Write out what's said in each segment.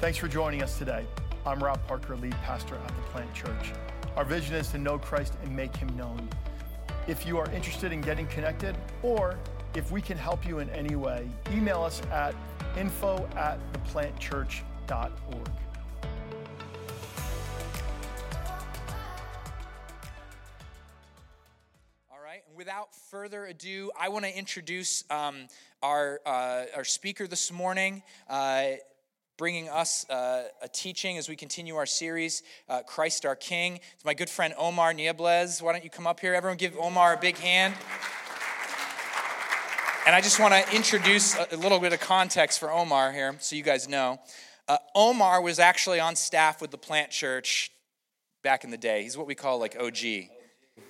Thanks for joining us today. I'm Rob Parker, lead pastor at the Plant Church. Our vision is to know Christ and make him known. If you are interested in getting connected, or if we can help you in any way, email us at info at theplantchurch.org. All right, and without further ado, I want to introduce um, our, uh, our speaker this morning. Uh, bringing us uh, a teaching as we continue our series, uh, Christ our King. It's my good friend Omar Niebles. Why don't you come up here? Everyone give Omar a big hand. And I just want to introduce a, a little bit of context for Omar here so you guys know. Uh, Omar was actually on staff with the Plant Church back in the day. He's what we call like OG.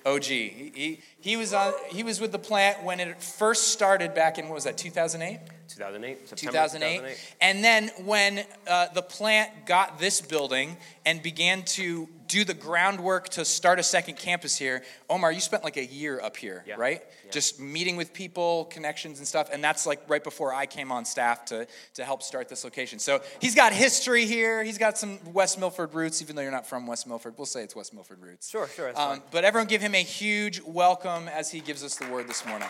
OG. He, he, he, was on, he was with the plant when it first started back in, what was that, 2008? 2008, September 2008. 2008. And then when uh, the plant got this building and began to do the groundwork to start a second campus here, Omar, you spent like a year up here, Yeah. right? Yeah. Just meeting with people, connections and stuff. And that's like right before I came on staff to, to help start this location. So he's got history here. He's got some West Milford roots, even though you're not from West Milford. We'll say it's West Milford roots. Sure, sure, Um, but everyone give him a huge welcome as he gives us the word this morning.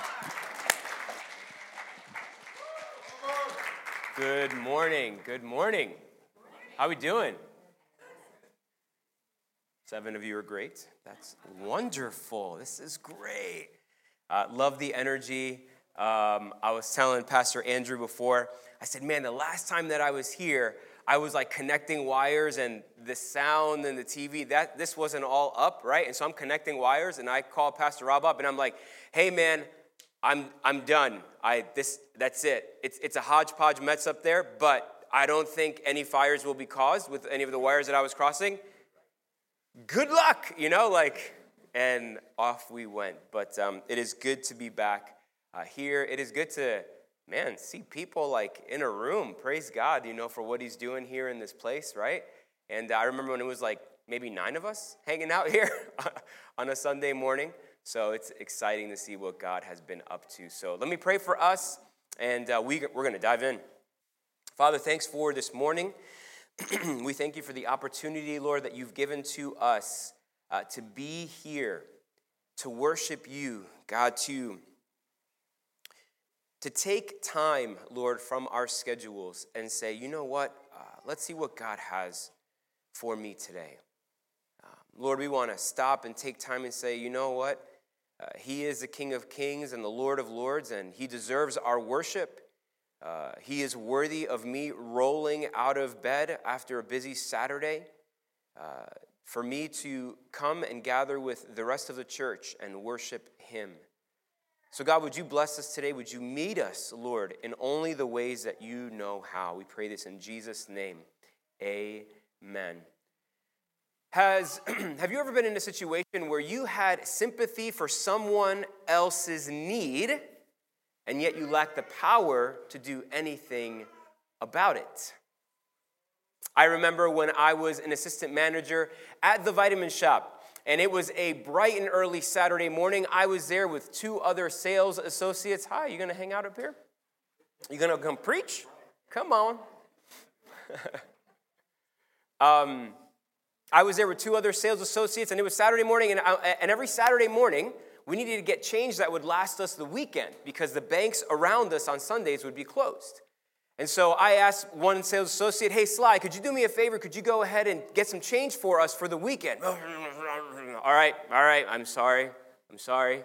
Good morning. Good morning. How are we doing? Seven of you are great. That's wonderful. This is great. Uh, love the energy. Um, I was telling Pastor Andrew before, I said, man, the last time that I was here, I was like connecting wires and the sound and the TV, that this wasn't all up, right? And so I'm connecting wires and I call Pastor Rob up and I'm like, hey man, I'm I'm done. I this that's it. It's it's a hodgepodge mess up there, but I don't think any fires will be caused with any of the wires that I was crossing good luck, you know, like, and off we went. But um, it is good to be back uh, here. It is good to, man, see people like in a room. Praise God, you know, for what He's doing here in this place, right? And I remember when it was like maybe nine of us hanging out here on a Sunday morning. So it's exciting to see what God has been up to. So let me pray for us, and uh, we, we're going to dive in. Father, thanks for this morning. we thank you for the opportunity, Lord, that you've given to us uh, to be here, to worship you, God, to, to take time, Lord, from our schedules and say, you know what? Uh, let's see what God has for me today. Uh, Lord, we want to stop and take time and say, you know what? Uh, he is the King of Kings and the Lord of Lords, and He deserves our worship. Uh, he is worthy of me rolling out of bed after a busy Saturday, uh, for me to come and gather with the rest of the church and worship Him. So, God, would you bless us today? Would you meet us, Lord, in only the ways that you know how? We pray this in Jesus' name. Amen. Has, have you ever been in a situation where you had sympathy for someone else's need? And yet you lack the power to do anything about it. I remember when I was an assistant manager at the vitamin shop, and it was a bright and early Saturday morning. I was there with two other sales associates. Hi, you gonna hang out up here? You gonna come preach? Come on. um, I was there with two other sales associates, and it was Saturday morning, and, I, and every Saturday morning, we needed to get change that would last us the weekend because the banks around us on Sundays would be closed. And so I asked one sales associate, Hey, Sly, could you do me a favor? Could you go ahead and get some change for us for the weekend? all right, all right, I'm sorry, I'm sorry.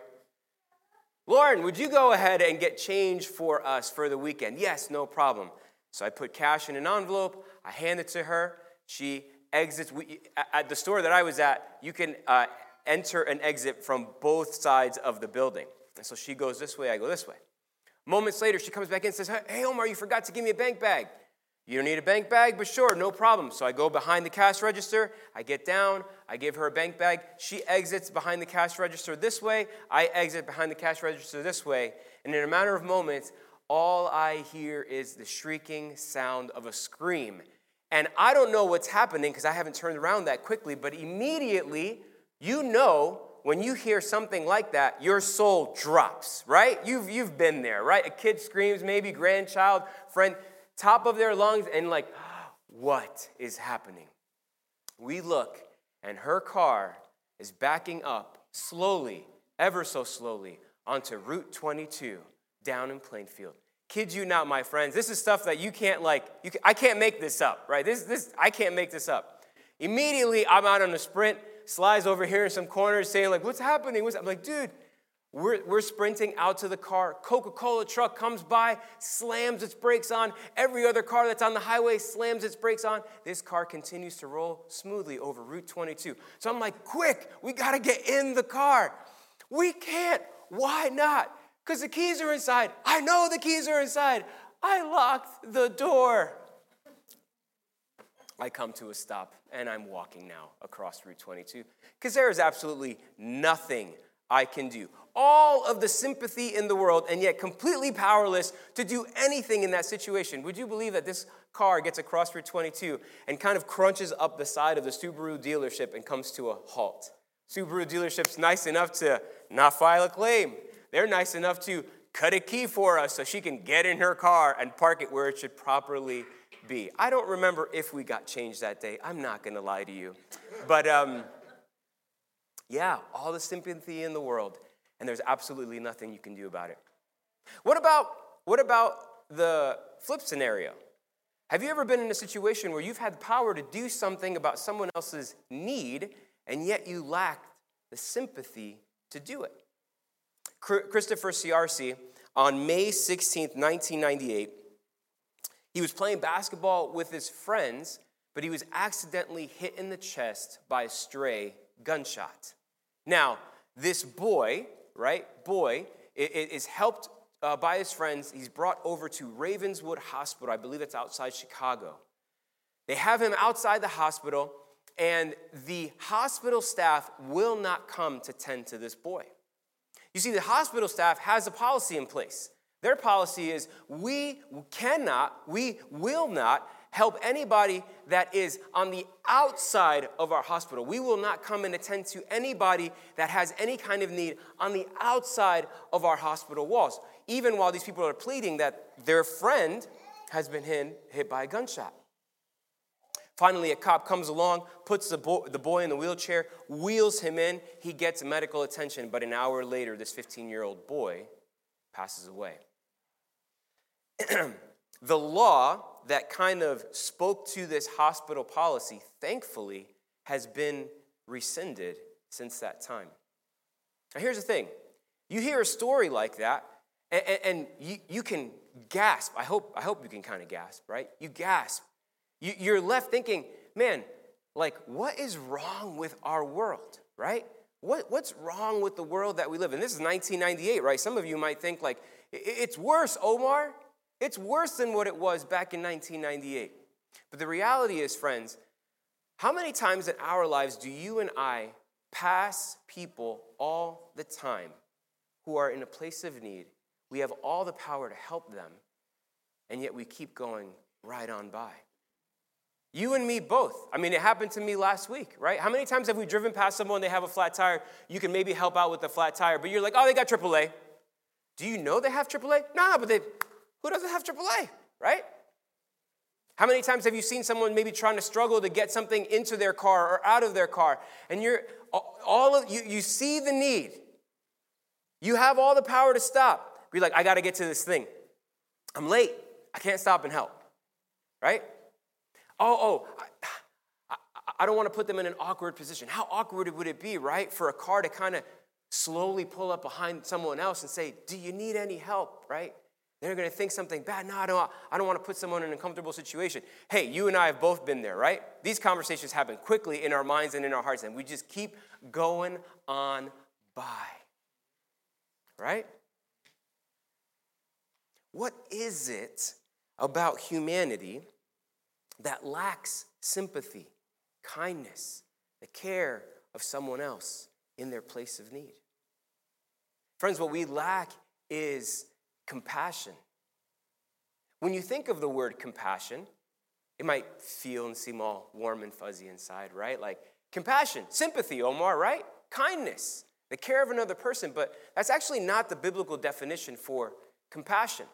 Lauren, would you go ahead and get change for us for the weekend? Yes, no problem. So I put cash in an envelope, I hand it to her. She exits. We, at the store that I was at, you can uh, enter and exit from both sides of the building. And so she goes this way, I go this way. Moments later, she comes back in and says, Hey, Omar, you forgot to give me a bank bag. You don't need a bank bag, but sure, no problem. So I go behind the cash register, I get down, I give her a bank bag. She exits behind the cash register this way, I exit behind the cash register this way. And in a matter of moments, all I hear is the shrieking sound of a scream. And I don't know what's happening because I haven't turned around that quickly, but immediately, you know when you hear something like that, your soul drops, right? You've, you've been there, right? A kid screams, maybe grandchild, friend, top of their lungs, and like, what is happening? We look, and her car is backing up slowly, ever so slowly, onto Route 22 down in Plainfield. Kid you not, my friends, this is stuff that you can't like, you can, I can't make this up, right? This, this, I can't make this up. Immediately, I'm out on a sprint, slides over here in some corners saying like, what's happening? What's, I'm like, dude, we're, we're sprinting out to the car. Coca Cola truck comes by, slams its brakes on. Every other car that's on the highway slams its brakes on. This car continues to roll smoothly over Route 22. So I'm like, quick, we got to get in the car. We can't. Why not? Because the keys are inside. I know the keys are inside. I locked the door. I come to a stop and I'm walking now across Route 22 because there is absolutely nothing I can do. All of the sympathy in the world, and yet completely powerless to do anything in that situation. Would you believe that this car gets across Route 22 and kind of crunches up the side of the Subaru dealership and comes to a halt? Subaru dealership's nice enough to not file a claim. They're nice enough to cut a key for us so she can get in her car and park it where it should properly be. I don't remember if we got changed that day. I'm not going to lie to you. But, um, yeah, all the sympathy in the world, and there's absolutely nothing you can do about it. What about, what about the flip scenario? Have you ever been in a situation where you've had the power to do something about someone else's need, and yet you lacked the sympathy to do it? Christopher Sercye, on May 16th, 1998, he was playing basketball with his friends, but he was accidentally hit in the chest by a stray gunshot. Now, this boy, right, boy, is helped uh, by his friends. He's brought over to Ravenswood Hospital. I believe it's outside Chicago. They have him outside the hospital, and the hospital staff will not come to tend to this boy. You see, the hospital staff has a policy in place. Their policy is we cannot, we will not help anybody that is on the outside of our hospital. We will not come and attend to anybody that has any kind of need on the outside of our hospital walls, even while these people are pleading that their friend has been hit, hit by a gunshot. Finally, a cop comes along, puts the boy, the boy in the wheelchair, wheels him in. He gets medical attention, but an hour later, this 15 year old boy passes away. the law that kind of spoke to this hospital policy, thankfully, has been rescinded since that time. Now, here's the thing you hear a story like that, and, and you, you can gasp. I hope, I hope you can kind of gasp, right? You gasp. You, you're left thinking, man, like, what is wrong with our world, right? What, what's wrong with the world that we live in? This is 1998, right? Some of you might think, like, it's worse, Omar. It's worse than what it was back in 1998. But the reality is, friends, how many times in our lives do you and I pass people all the time who are in a place of need? We have all the power to help them, and yet we keep going right on by. You and me both. I mean, it happened to me last week, right? How many times have we driven past someone, they have a flat tire, you can maybe help out with the flat tire, but you're like, oh, they got AAA. Do you know they have AAA? No, but they, who doesn't have AAA, right? How many times have you seen someone maybe trying to struggle to get something into their car or out of their car, and you're all of you, you see the need. You have all the power to stop. Be like, I got to get to this thing. I'm late. I can't stop and help, right? Oh, oh, I, I don't want to put them in an awkward position. How awkward would it be, right, for a car to kind of slowly pull up behind someone else and say, Do you need any help, right? They're going to think something bad. No, I don't, I don't want to put someone in an uncomfortable situation. Hey, you and I have both been there, right? These conversations happen quickly in our minds and in our hearts, and we just keep going on by. Right? What is it about humanity that lacks sympathy, kindness, the care of someone else in their place of need? Friends, what we lack is compassion. When you think of the word compassion, it might feel and seem all warm and fuzzy inside, right? Like compassion, sympathy, Omar, right? Kindness, the care of another person, but that's actually not the biblical definition for compassion.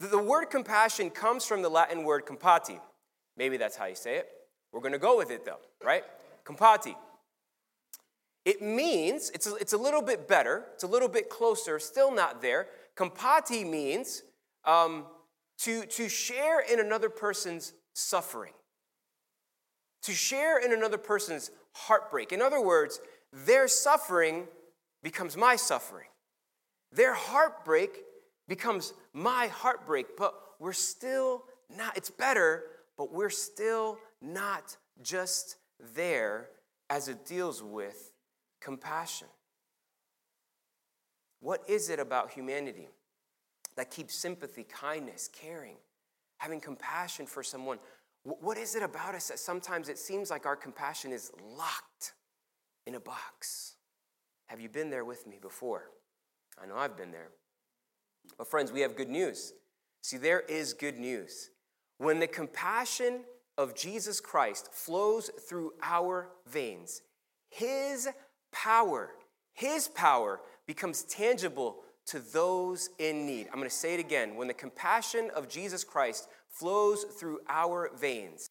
The word compassion comes from the Latin word compati. Maybe that's how you say it. We're going to go with it though, right? Compati. It means, it's a, it's a little bit better, it's a little bit closer, still not there. Compati means um, to, to share in another person's suffering, to share in another person's heartbreak. In other words, their suffering becomes my suffering, their heartbreak becomes my heartbreak, but we're still not, it's better, but we're still not just there as it deals with compassion. What is it about humanity that keeps sympathy, kindness, caring, having compassion for someone? What is it about us that sometimes it seems like our compassion is locked in a box? Have you been there with me before? I know I've been there. But, friends, we have good news. See, there is good news. When the compassion of Jesus Christ flows through our veins, His power, His power becomes tangible to those in need. I'm going to say it again. When the compassion of Jesus Christ flows through our veins,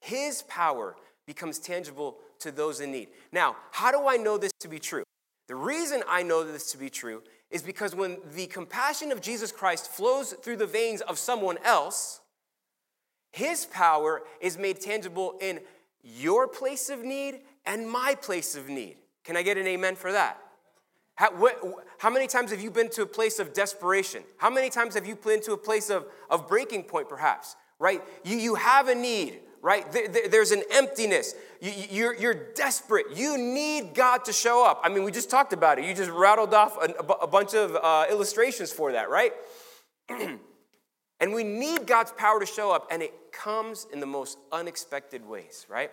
His power becomes tangible to those in need. Now, how do I know this to be true? The reason I know this to be true is because when the compassion of Jesus Christ flows through the veins of someone else, his power is made tangible in your place of need and my place of need. Can I get an amen for that? How, what, how, many times have you been to a place of desperation? How many times have you been to a place of, of breaking point, perhaps? Right? You, you have a need, right? There, there, there's an emptiness. You, you're, you're desperate. You need God to show up. I mean, we just talked about it. You just rattled off a, a bunch of uh, illustrations for that, right? And we need God's power to show up, and it comes in the most unexpected ways, right?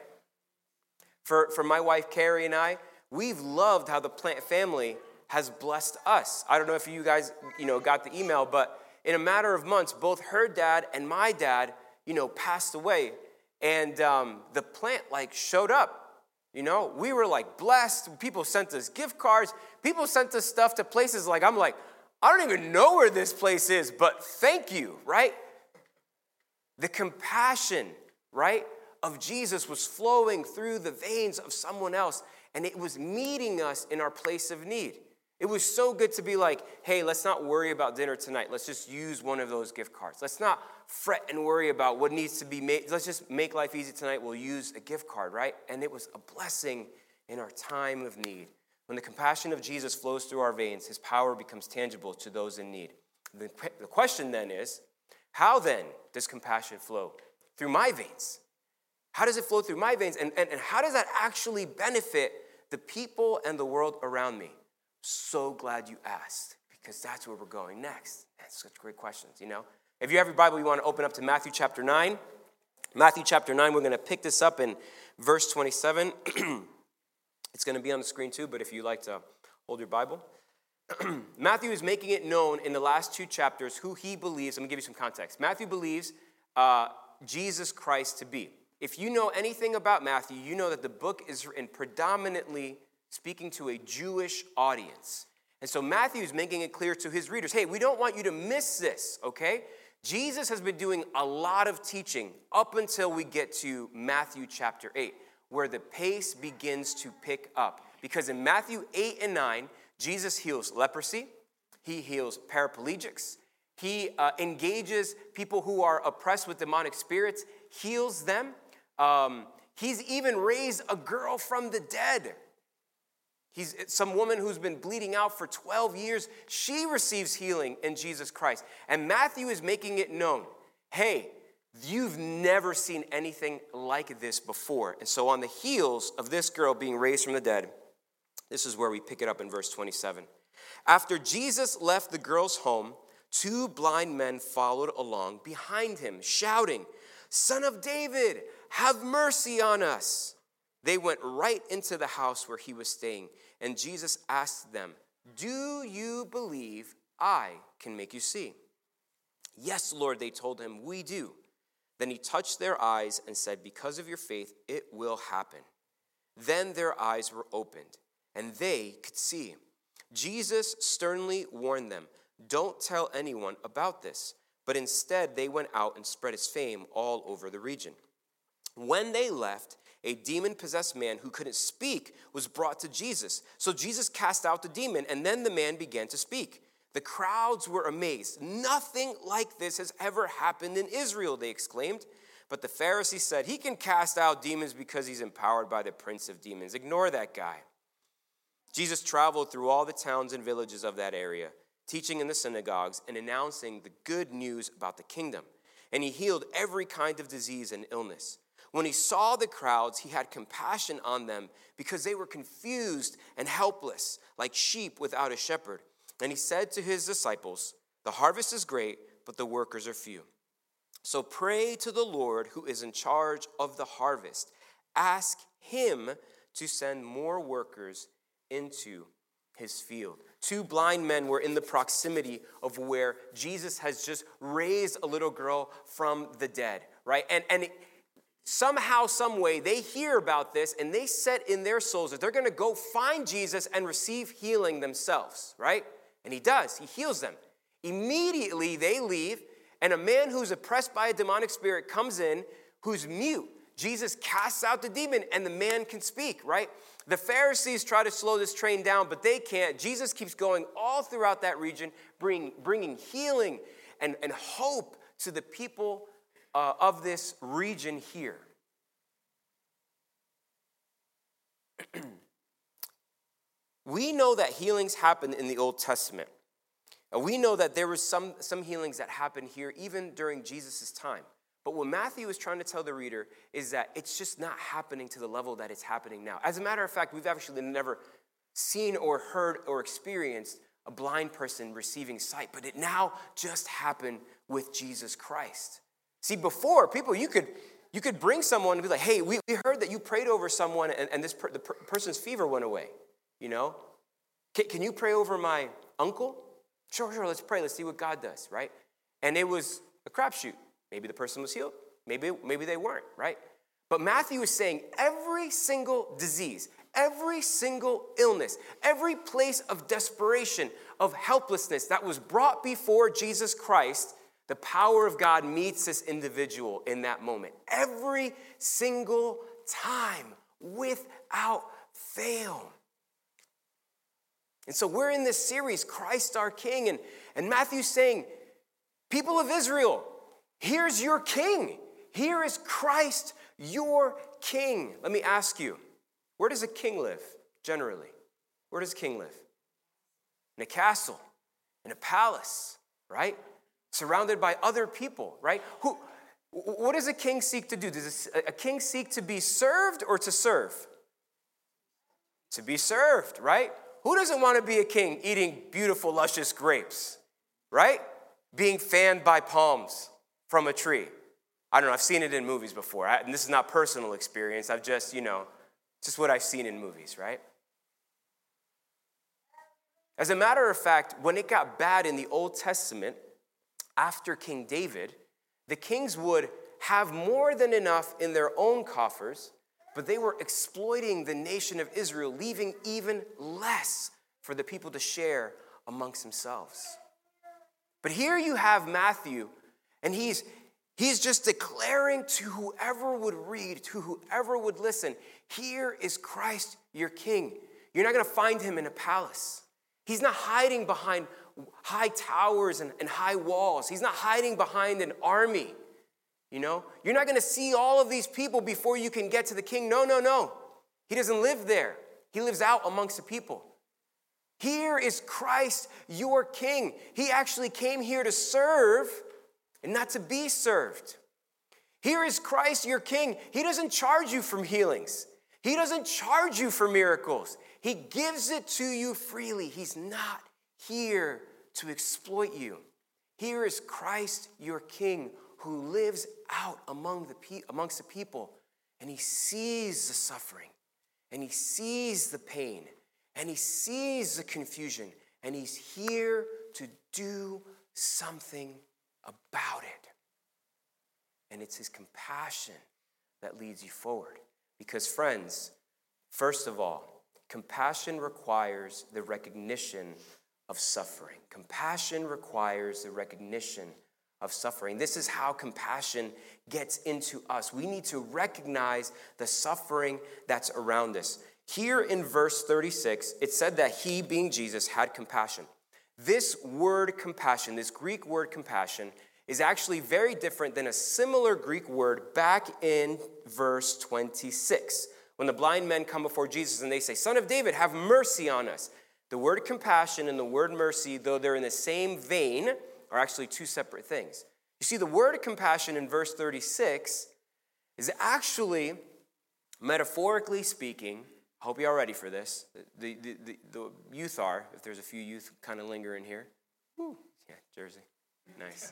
For, for my wife, Carrie, and I, we've loved how the plant family has blessed us. I don't know if you guys, you know, got the email, but in a matter of months, both her dad and my dad, you know, passed away. And um, the plant, like, showed up. You know, we were like blessed. People sent us gift cards. People sent us stuff to places like, I'm like, I don't even know where this place is, but thank you, right? The compassion, right, of Jesus was flowing through the veins of someone else, and it was meeting us in our place of need. It was so good to be like, hey, let's not worry about dinner tonight. Let's just use one of those gift cards. Let's not fret and worry about what needs to be made. Let's just make life easy tonight. We'll use a gift card, right? And it was a blessing in our time of need. When the compassion of Jesus flows through our veins, his power becomes tangible to those in need. The, the question then is how then does compassion flow? Through my veins. How does it flow through my veins? And, and, and how does that actually benefit the people and the world around me? So glad you asked, because that's where we're going next. That's such great questions, you know? If you have your Bible, you want to open up to Matthew chapter 9. Matthew chapter 9, we're going to pick this up in verse 27. It's going to be on the screen too, but if you like to hold your Bible. Matthew is making it known in the last two chapters who he believes. I'm going to give you some context. Matthew believes uh, Jesus Christ to be. If you know anything about Matthew, you know that the book is written predominantly speaking to a Jewish audience. And so Matthew is making it clear to his readers hey, we don't want you to miss this, okay? Jesus has been doing a lot of teaching up until we get to Matthew chapter 8 where the pace begins to pick up. Because in Matthew 8 and 9, Jesus heals leprosy, he heals paraplegics, he uh, engages people who are oppressed with demonic spirits, heals them. Um, he's even raised a girl from the dead. He's some woman who's been bleeding out for 12 years. She receives healing in Jesus Christ. And Matthew is making it known hey, You've never seen anything like this before. And so, on the heels of this girl being raised from the dead, this is where we pick it up in verse 27. After Jesus left the girl's home, two blind men followed along behind him, shouting, Son of David, have mercy on us. They went right into the house where he was staying, and Jesus asked them, Do you believe I can make you see? Yes, Lord, they told him, We do. Then he touched their eyes and said, Because of your faith, it will happen. Then their eyes were opened, and they could see. Jesus sternly warned them, Don't tell anyone about this. But instead, they went out and spread his fame all over the region. When they left, a demon possessed man who couldn't speak was brought to Jesus. So Jesus cast out the demon, and then the man began to speak. The crowds were amazed. Nothing like this has ever happened in Israel, they exclaimed. But the Pharisees said, He can cast out demons because he's empowered by the prince of demons. Ignore that guy. Jesus traveled through all the towns and villages of that area, teaching in the synagogues and announcing the good news about the kingdom. And he healed every kind of disease and illness. When he saw the crowds, he had compassion on them because they were confused and helpless, like sheep without a shepherd. And he said to his disciples, The harvest is great, but the workers are few. So pray to the Lord who is in charge of the harvest. Ask him to send more workers into his field. Two blind men were in the proximity of where Jesus has just raised a little girl from the dead, right? And, and somehow, some way, they hear about this and they set in their souls that they're to go find Jesus and receive healing themselves, right? And he does, he heals them. Immediately, they leave, and a man who's oppressed by a demonic spirit comes in who's mute. Jesus casts out the demon, and the man can speak, right? The Pharisees try to slow this train down, but they can't. Jesus keeps going all throughout that region, bring, bringing healing and, and hope to the people uh, of this region here. we know that healings happen in the Old Testament. And we know that there were some, some healings that happened here even during Jesus' time. But what Matthew is trying to tell the reader is that it's just not happening to the level that it's happening now. As a matter of fact, we've actually never seen or heard or experienced a blind person receiving sight, but it now just happened with Jesus Christ. See, before, people, you could, you could bring someone and be like, hey, we, we heard that you prayed over someone and, and this per, the per, person's fever went away. You know? Can, can you pray over my uncle? Sure, sure, let's pray. Let's see what God does, right? And it was a crapshoot. Maybe the person was healed. Maybe, maybe they weren't, right? But Matthew is saying every single disease, every single illness, every place of desperation, of helplessness that was brought before Jesus Christ the power of God meets this individual in that moment. Every single time, without fail. And so we're in this series, Christ our King, and, and Matthew's saying, People of Israel, here's your king. Here is Christ, your king. Let me ask you, where does a king live generally? Where does a king live? In a castle, in a palace, right? surrounded by other people, right? Who, what does a king seek to do? Does a king seek to be served or to serve? To be served, right? Who doesn't want to be a king eating beautiful, luscious grapes, right? Being fanned by palms from a tree. I don't know, I've seen it in movies before. I, and this is not personal experience. I've just, you know, just what I've seen in movies, right? As a matter of fact, when it got bad in the Old Testament, after King David, the kings would have more than enough in their own coffers, but they were exploiting the nation of Israel, leaving even less for the people to share amongst themselves. But here you have Matthew, and he's He's just declaring to whoever would read, to whoever would listen, here is Christ your king. You're not going to find him in a palace. He's not hiding behind high towers and, and high walls. He's not hiding behind an army. You know, you're not going to see all of these people before you can get to the king. No, no, no. He doesn't live there, he lives out amongst the people. Here is Christ, your king. He actually came here to serve and not to be served. Here is Christ, your king. He doesn't charge you from healings, He doesn't charge you for miracles. He gives it to you freely. He's not here to exploit you. Here is Christ, your King, who lives out among the pe- amongst the people, and he sees the suffering, and he sees the pain, and he sees the confusion, and he's here to do something about it. And it's his compassion that leads you forward. Because, friends, first of all, compassion requires the recognition of suffering. Compassion requires the recognition of suffering. This is how compassion gets into us. We need to recognize the suffering that's around us. Here in verse 36, it said that he, being Jesus, had compassion. This word compassion, this Greek word compassion, is actually very different than a similar Greek word back in verse 26. When the blind men come before Jesus and they say, Son of David, have mercy on us. The word compassion and the word mercy, though they're in the same vein, are actually two separate things. You see, the word compassion in verse 36 is actually, metaphorically speaking, I hope you're all ready for this. The, the, the, the youth are, if there's a few youth kind of linger in here. Woo. Yeah, Jersey. Nice.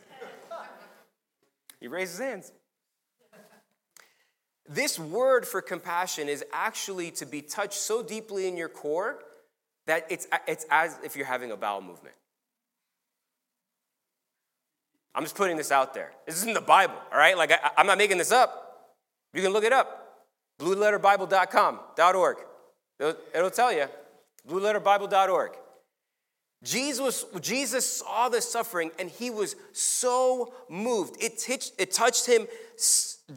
he raised his hands. This word for compassion is actually to be touched so deeply in your core that it's, it's as if you're having a bowel movement. I'm just putting this out there. This is in the Bible, all right? Like, I, am not making this up. You can look it up. BlueLetterBible.com, .org. It'll, it'll tell you. BlueLetterBible.org. Jesus, Jesus saw the suffering and he was so moved. It, it touched him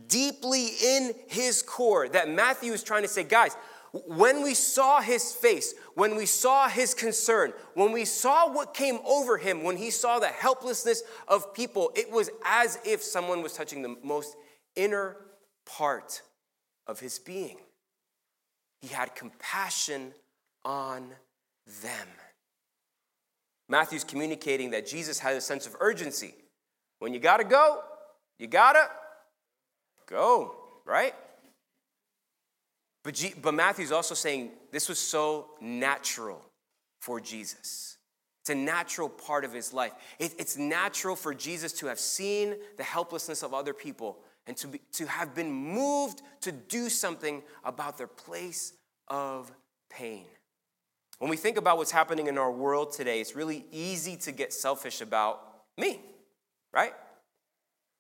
deeply in his core that Matthew is trying to say, guys, when we saw his face, when we saw his concern, when we saw what came over him, when he saw the helplessness of people, it was as if someone was touching the most inner part of his being. He had compassion on them. Matthew's communicating that Jesus had a sense of urgency. When you gotta go, you gotta go, right? But, G- but Matthew's also saying this was so natural for Jesus. It's a natural part of his life. It, it's natural for Jesus to have seen the helplessness of other people and to, be, to have been moved to do something about their place of pain. When we think about what's happening in our world today, it's really easy to get selfish about me, right?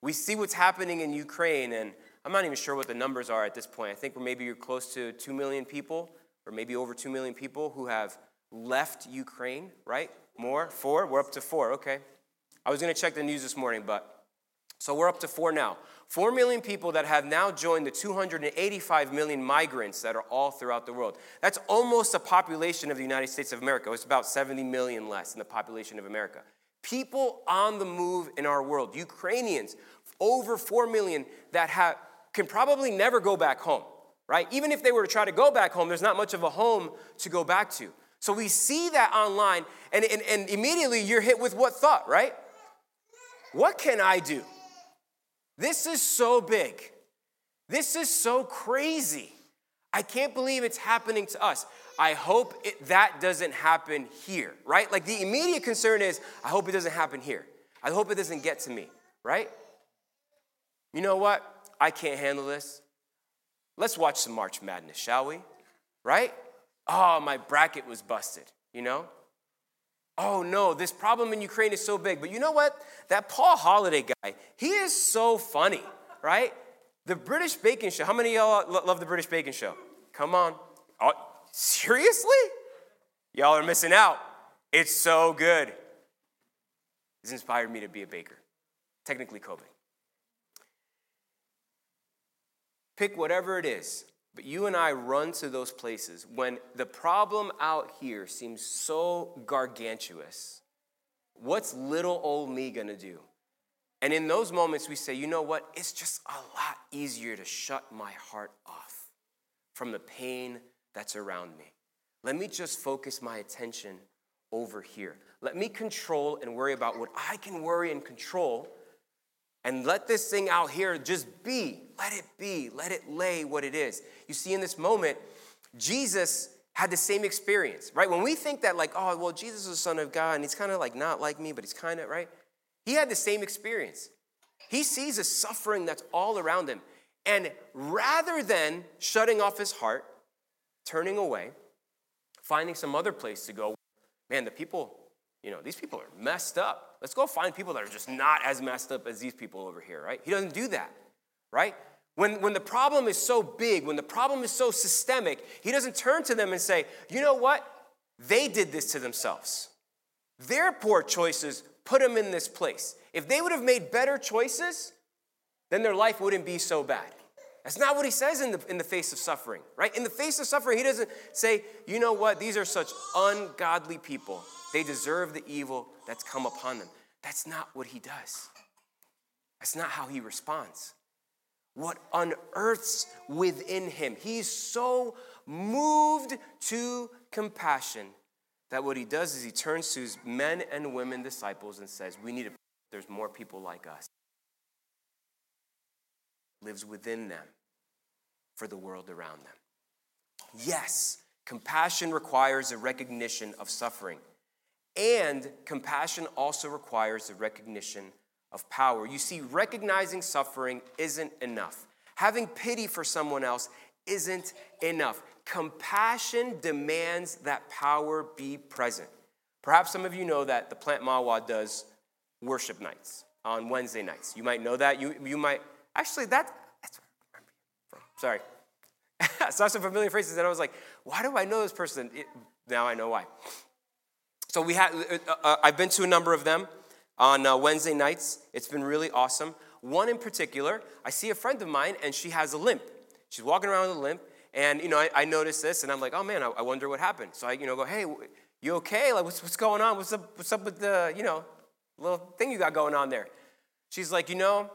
We see what's happening in Ukraine, and I'm not even sure what the numbers are at this point. I think maybe you're close to 2 million people, or maybe over 2 million people who have left Ukraine, right? More? Four? We're up to four, okay. I was gonna check the news this morning, but so we're up to four now. Four million people that have now joined the 285 million migrants that are all throughout the world. That's almost a population of the United States of America. It's about 70 million less than the population of America. People on the move in our world, Ukrainians, over 4 million that have can probably never go back home, right? Even if they were to try to go back home, there's not much of a home to go back to. So we see that online, and, and, and immediately you're hit with what thought, right? What can I do? This is so big. This is so crazy. I can't believe it's happening to us. I hope it, that doesn't happen here, right? Like the immediate concern is, I hope it doesn't happen here. I hope it doesn't get to me, right? You know what? I can't handle this. Let's watch some March Madness, shall we? Right? Oh, my bracket was busted, you know? Oh no, this problem in Ukraine is so big. But you know what? That Paul Hollywood guy, he is so funny, right? The British Baking Show. How many y'all love the British Baking Show? Come on. Oh, seriously? Y'all are missing out. It's so good. It's inspired me to be a baker. Technically, COVID. Pick whatever it is, but you and I run to those places when the problem out here seems so gargantuous. What's little old me gonna do? And in those moments, we say, you know what? It's just a lot easier to shut my heart off from the pain that's around me. Let me just focus my attention over here. Let me control and worry about what I can worry and control and let this thing out here just be. Let it be. Let it lay what it is. You see, in this moment, Jesus had the same experience, right? When we think that, like, oh, well, Jesus is the Son of God, and he's kind of like not like me, but he's kind of, right? He had the same experience. He sees the suffering that's all around him. And rather than shutting off his heart, turning away, finding some other place to go, man, the people, you know, these people are messed up. Let's go find people that are just not as messed up as these people over here, right? He doesn't do that, right? When, when the problem is so big, when the problem is so systemic, he doesn't turn to them and say, you know what? They did this to themselves. Their poor choices put them in this place. If they would have made better choices, then their life wouldn't be so bad. That's not what he says in the, in the face of suffering, right? In the face of suffering, he doesn't say, you know what, these are such ungodly people. They deserve the evil that's come upon them. That's not what he does. That's not how he responds. What unearths within him. He's so moved to compassion that what he does is he turns to his men and women disciples and says, We need to, there's more people like us. Lives within them for the world around them. Yes, compassion requires a recognition of suffering. And compassion also requires the recognition of power. You see, recognizing suffering isn't enough. Having pity for someone else isn't enough. Compassion demands that power be present. Perhaps some of you know that the Plant Mahwah does worship nights on Wednesday nights. You might know that. You, you might, actually, that, that's where I remember from. Sorry. I saw some familiar faces and I was like, why do I know this person? It, now I know why. So we had, uh, uh, I've been to a number of them on uh, Wednesday nights. It's been really awesome. One in particular, I see a friend of mine and she has a limp. She's walking around with a limp, and you know, I, I this, and I'm like, oh man, I, I, wonder what happened. So I, you know, go, hey, you okay? Like, what's, what's going on? What's up? What's up with the, you know, little thing you got going on there? She's like, you know,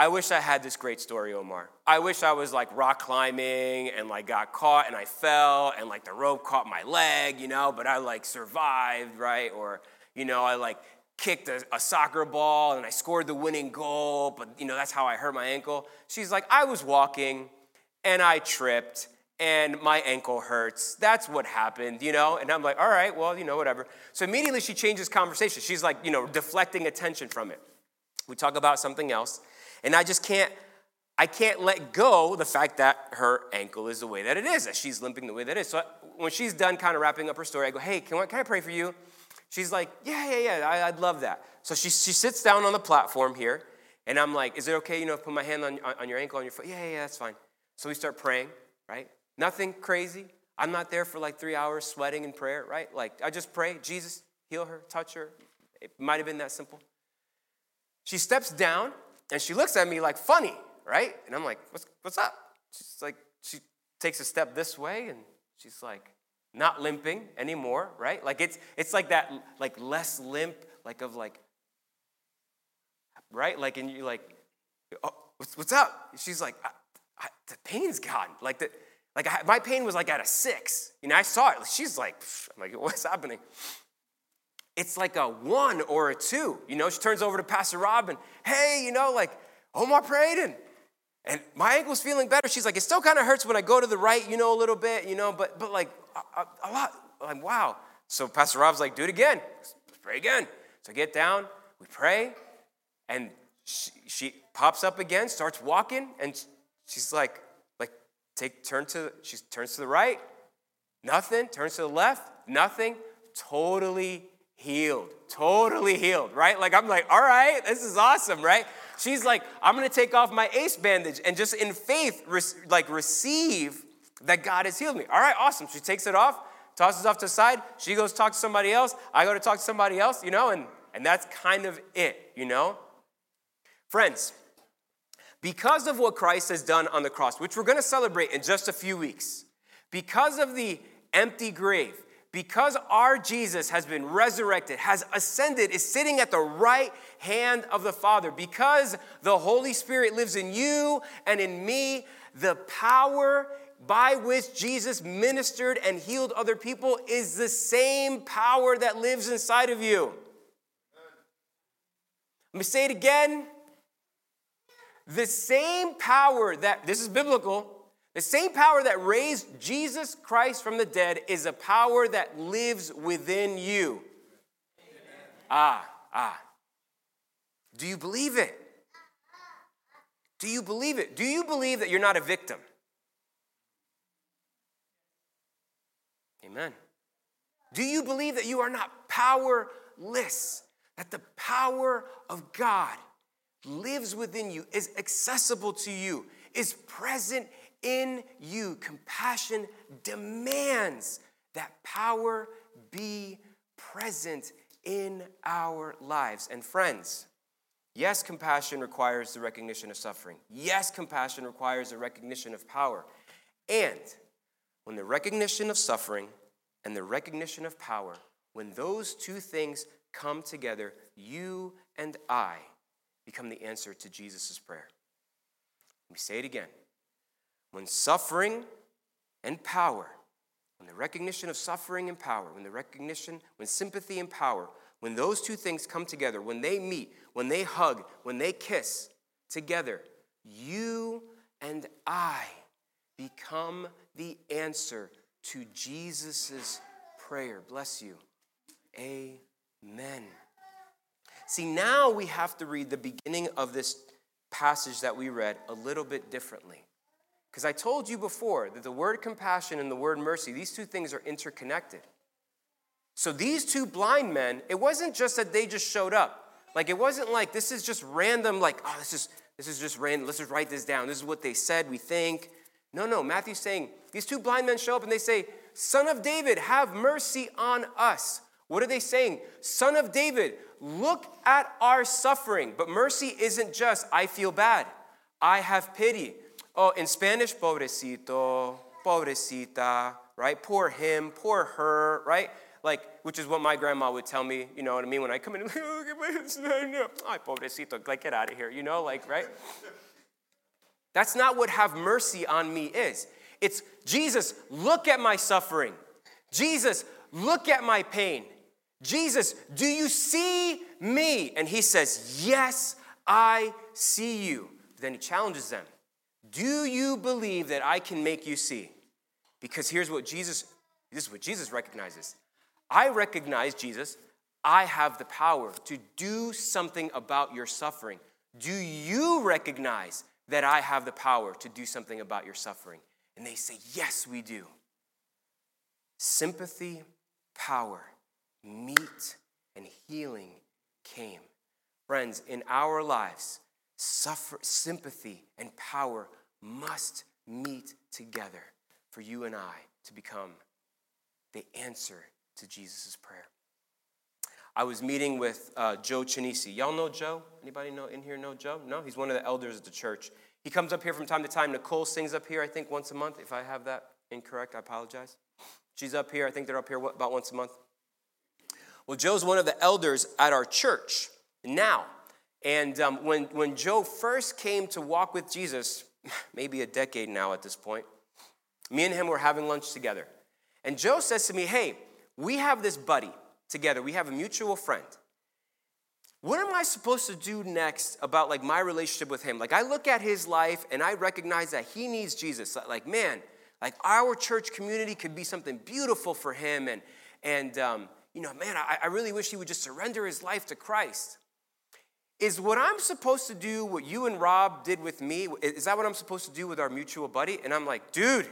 I wish I had this great story, Omar. I wish I was like rock climbing and like got caught and I fell and like the rope caught my leg, you know, but I like survived, right? Or, you know, I like kicked a, a, soccer ball and I scored the winning goal, but you know, that's how I hurt my ankle. She's like, I was walking and I tripped and my ankle hurts. That's what happened, you know? And I'm like, all right, well, you know, whatever. So immediately she changes conversation. She's like, you know, deflecting attention from it. We talk about something else. And I just can't, I can't let go the fact that her ankle is the way that it is, that she's limping the way that it is. So when she's done kind of wrapping up her story, I go, hey, can I, can I pray for you? She's like, yeah, yeah, yeah, I, would love that. So she, she sits down on the platform here, and I'm like, is it okay, you know, put my hand on, on your ankle, on your foot? Yeah, yeah, yeah, that's fine. So we start praying, right? Nothing crazy. I'm not there for like three hours sweating in prayer, right? Like, I just pray, Jesus, heal her, touch her. It might have been that simple. She steps down and she looks at me like funny, right? And I'm like, what's, what's up? She's like, she takes a step this way and she's like, not limping anymore, right? Like it's it's like that, like less limp, like of like, right? Like and you like, oh, what's, what's up? She's like, I, I, the pain's gone. Like the, like I, my pain was like at a six. You know, I saw it. She's like, I'm like, what's happening? It's like a one or a two. You know, she turns over to Pastor Rob and, hey, you know, like, Omar prayed and, and my ankle's feeling better. She's like, it still kind of hurts when I go to the right, you know, a little bit, you know, but, but like a, a, lot. I'm wow. So Pastor Rob's like, do it again. Let's pray again. So I get down, we pray, and she, she pops up again, starts walking, and she's like, like, take turn to she turns to the right, nothing, turns to the left, nothing, totally healed, totally healed, right? Like, I'm like, all right, this is awesome, right? She's like, I'm gonna take off my ace bandage and just in faith, like, receive that God has healed me. All right, awesome. She takes it off, tosses off to the side. She goes talk to somebody else. I go to talk to somebody else, you know, and, and that's kind of it, you know? Friends, because of what Christ has done on the cross, which we're gonna celebrate in just a few weeks, because of the empty grave, because our Jesus has been resurrected, has ascended, is sitting at the right hand of the Father, because the Holy Spirit lives in you and in me, the power by which Jesus ministered and healed other people is the same power that lives inside of you. Let me say it again. The same power that, this is biblical, the same power that raised Jesus Christ from the dead is a power that lives within you. Amen. Ah, ah. Do you believe it? Do you believe it? Do you believe that you're not a victim? Amen. Do you believe that you are not powerless? That the power of God lives within you, is accessible to you, is present in you. Compassion demands that power be present in our lives. And friends, yes, compassion requires the recognition of suffering. Yes, compassion requires the recognition of power. And when the recognition of suffering and the recognition of power, when those two things come together, you and I become the answer to Jesus' prayer. Let me say it again. When suffering and power, when the recognition of suffering and power, when the recognition, when sympathy and power, when those two things come together, when they meet, when they hug, when they kiss together, you and I become the answer to Jesus' prayer. Bless you. Amen. See, now we have to read the beginning of this passage that we read a little bit differently. Because I told you before that the word compassion and the word mercy, these two things are interconnected. So these two blind men, it wasn't just that they just showed up. Like it wasn't like this is just random, like, oh, this is this is just random. Let's just write this down. This is what they said, we think. No, no, Matthew's saying these two blind men show up and they say, Son of David, have mercy on us. What are they saying? Son of David, look at our suffering. But mercy isn't just, I feel bad, I have pity. Oh, in Spanish, pobrecito, pobrecita, right? Poor him, poor her, right? Like, which is what my grandma would tell me, you know what I mean? When I come in, oh, ay, pobrecito, like, get out of here, you know, like, right? That's not what have mercy on me is. It's Jesus, look at my suffering. Jesus, look at my pain. Jesus, do you see me? And he says, Yes, I see you. Then he challenges them Do you believe that I can make you see? Because here's what Jesus, this is what Jesus recognizes. I recognize, Jesus, I have the power to do something about your suffering. Do you recognize that I have the power to do something about your suffering? And they say, Yes, we do. Sympathy, power, meet, and healing came. Friends, in our lives, suffer, sympathy and power must meet together for you and I to become the answer to Jesus' prayer. I was meeting with uh, Joe Chinisi. Y'all know Joe? Anybody know in here know Joe? No, he's one of the elders of the church. He comes up here from time to time. Nicole sings up here, I think, once a month. If I have that incorrect, I apologize. She's up here. I think they're up here about once a month. Well, Joe's one of the elders at our church now. And um, when, when Joe first came to walk with Jesus, maybe a decade now at this point, me and him were having lunch together. And Joe says to me, Hey, we have this buddy together, we have a mutual friend. What am I supposed to do next about like my relationship with him? Like I look at his life and I recognize that he needs Jesus. Like man, like our church community could be something beautiful for him, and and um, you know, man, I, I really wish he would just surrender his life to Christ. Is what I'm supposed to do what you and Rob did with me? Is that what I'm supposed to do with our mutual buddy? And I'm like, dude,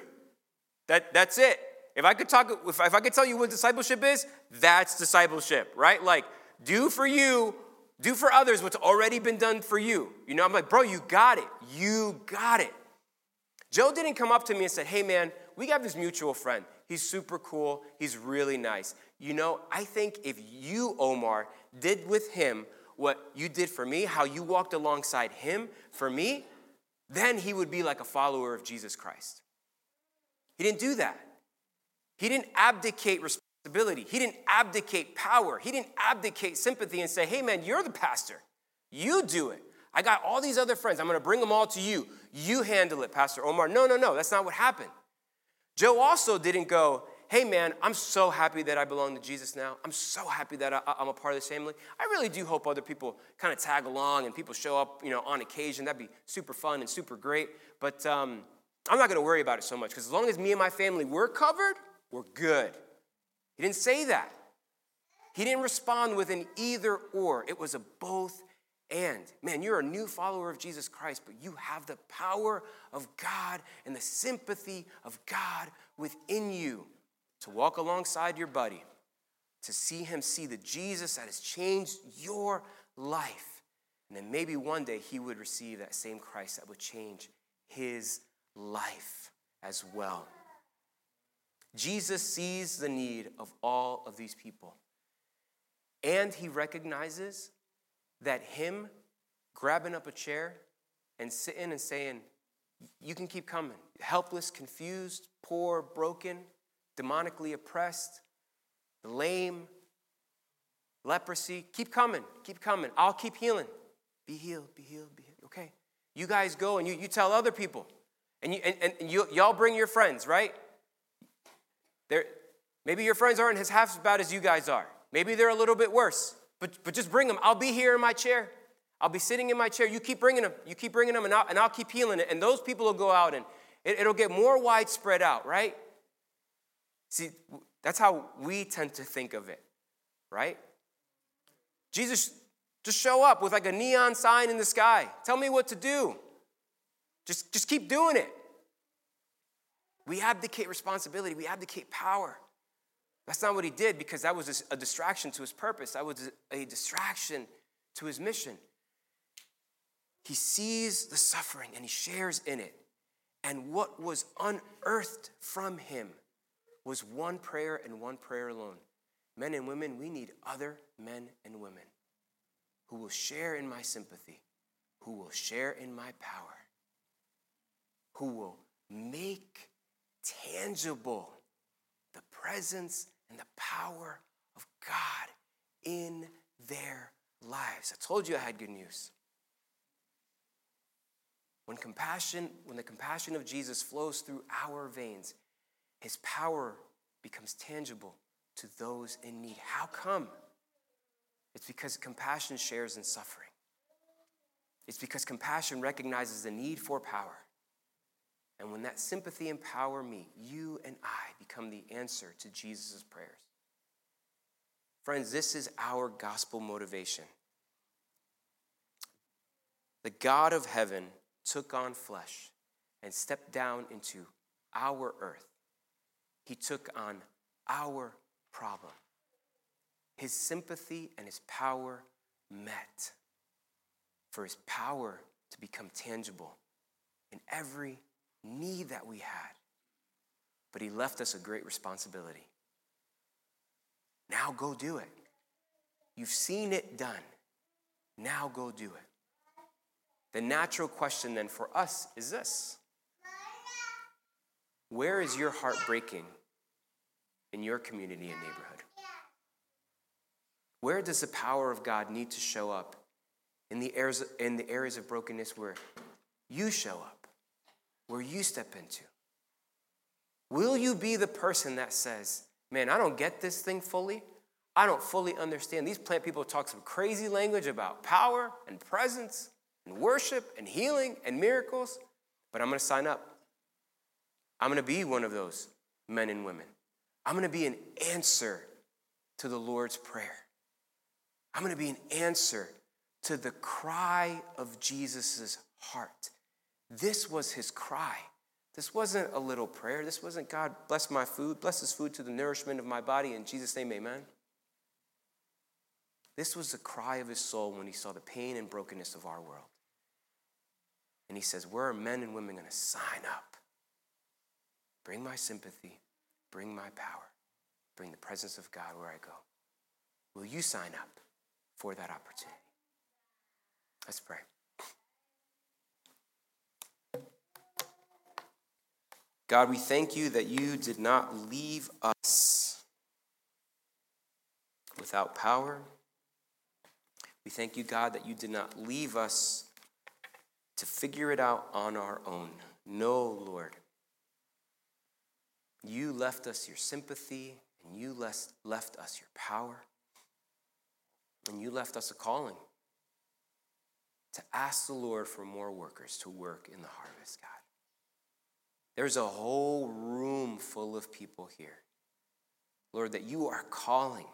that, that's it. If I could talk, if, if I could tell you what discipleship is, that's discipleship, right? Like, do for you, do for others what's already been done for you. You know, I'm like, bro, you got it. You got it. Joe didn't come up to me and said, hey man, we got this mutual friend. He's super cool. He's really nice. You know, I think if you, Omar, did with him what you did for me, how you walked alongside him for me, then he would be like a follower of Jesus Christ. He didn't do that. He didn't abdicate responsibility. He didn't abdicate power. He didn't abdicate sympathy and say, hey man, you're the pastor. You do it. I got all these other friends. I'm going to bring them all to you. You handle it, Pastor Omar. No, no, no. That's not what happened. Joe also didn't go, hey man, I'm so happy that I belong to Jesus now. I'm so happy that I, am a part of this family. I really do hope other people kind of tag along and people show up, you know, on occasion. That'd be super fun and super great. But um, I'm not going to worry about it so much because as long as me and my family were covered, we're good. He didn't say that. He didn't respond with an either or. It was a both and. Man, you're a new follower of Jesus Christ, but you have the power of God and the sympathy of God within you to walk alongside your buddy, to see him see the Jesus that has changed your life. And then maybe one day he would receive that same Christ that would change his life as well. Jesus sees the need of all of these people. And he recognizes that him grabbing up a chair and sitting and saying, You can keep coming. Helpless, confused, poor, broken, demonically oppressed, the lame, leprosy. Keep coming, keep coming. I'll keep healing. Be healed, be healed, be healed. Okay. You guys go and you, you tell other people. And, you, and, and you, y'all bring your friends, right? They're, maybe your friends aren't as half as bad as you guys are. Maybe they're a little bit worse. But, but just bring them. I'll be here in my chair. I'll be sitting in my chair. You keep bringing them. You keep bringing them, and I'll, and I'll keep healing it. And those people will go out, and it, it'll get more widespread out, right? See, that's how we tend to think of it, right? Jesus, just show up with like a neon sign in the sky. Tell me what to do. Just, just keep doing it. We abdicate responsibility, we abdicate power. That's not what he did because that was a distraction to his purpose, that was a distraction to his mission. He sees the suffering and he shares in it. And what was unearthed from him was one prayer and one prayer alone. Men and women, we need other men and women who will share in my sympathy, who will share in my power, who will make tangible the presence and the power of God in their lives. I told you I had good news. When compassion, when the compassion of Jesus flows through our veins, his power becomes tangible to those in need. How come? It's because compassion shares in suffering. It's because compassion recognizes the need for power. And when that sympathy and power meet, you and I become the answer to Jesus' prayers. Friends, this is our gospel motivation. The God of heaven took on flesh and stepped down into our earth. He took on our problem. His sympathy and his power met for his power to become tangible in every need that we had. But he left us a great responsibility. Now go do it. You've seen it done. Now go do it. The natural question then for us is this Where is your heart breaking in your community and neighborhood? Where does the power of God need to show up in the areas, in the areas of brokenness where you show up, where you step into? Will you be the person that says, Man, I don't get this thing fully. I don't fully understand. These plant people talk some crazy language about power and presence and worship and healing and miracles, but I'm going to sign up. I'm going to be one of those men and women. I'm going to be an answer to the Lord's Prayer. I'm going to be an answer to the cry of Jesus' heart. This was his cry. This wasn't a little prayer. This wasn't God, bless my food, bless this food to the nourishment of my body. In Jesus' name, amen. This was the cry of his soul when he saw the pain and brokenness of our world. And he says, Where are men and women going to sign up? Bring my sympathy, bring my power, bring the presence of God where I go. Will you sign up for that opportunity? Let's pray. God, we thank you that you did not leave us without power. We thank you, God, that you did not leave us to figure it out on our own. No, Lord. You left us your sympathy, and you left us your power, and you left us a calling to ask the Lord for more workers to work in the harvest, God. There's a whole room full of people here, Lord, that you are calling,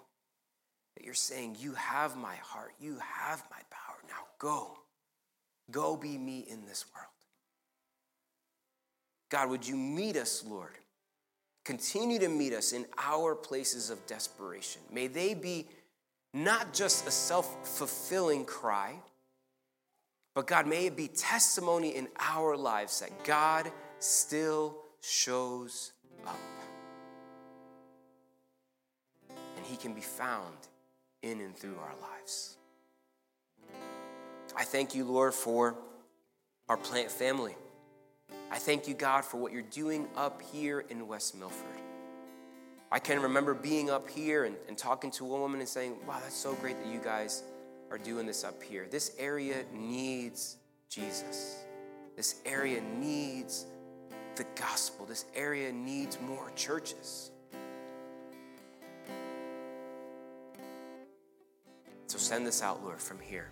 that you're saying, You have my heart, you have my power. Now go. Go be me in this world. God, would you meet us, Lord? Continue to meet us in our places of desperation. May they be not just a self fulfilling cry, but God, may it be testimony in our lives that God still shows up. And he can be found in and through our lives. I thank you, Lord, for our plant family. I thank you, God, for what you're doing up here in West Milford. I can remember being up here and, and talking to a woman and saying, Wow, that's so great that you guys are doing this up here. This area needs Jesus. This area needs the gospel. This area needs more churches. So send this out, Lord, from here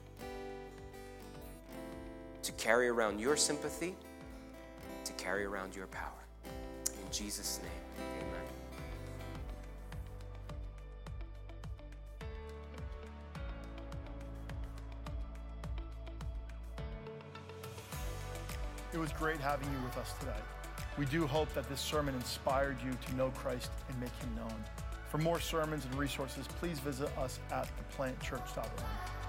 to carry around your sympathy, to carry around your power. In Jesus' name, amen. It was great having you with us today. We do hope that this sermon inspired you to know Christ and make him known. For more sermons and resources, please visit us at theplantchurch.org.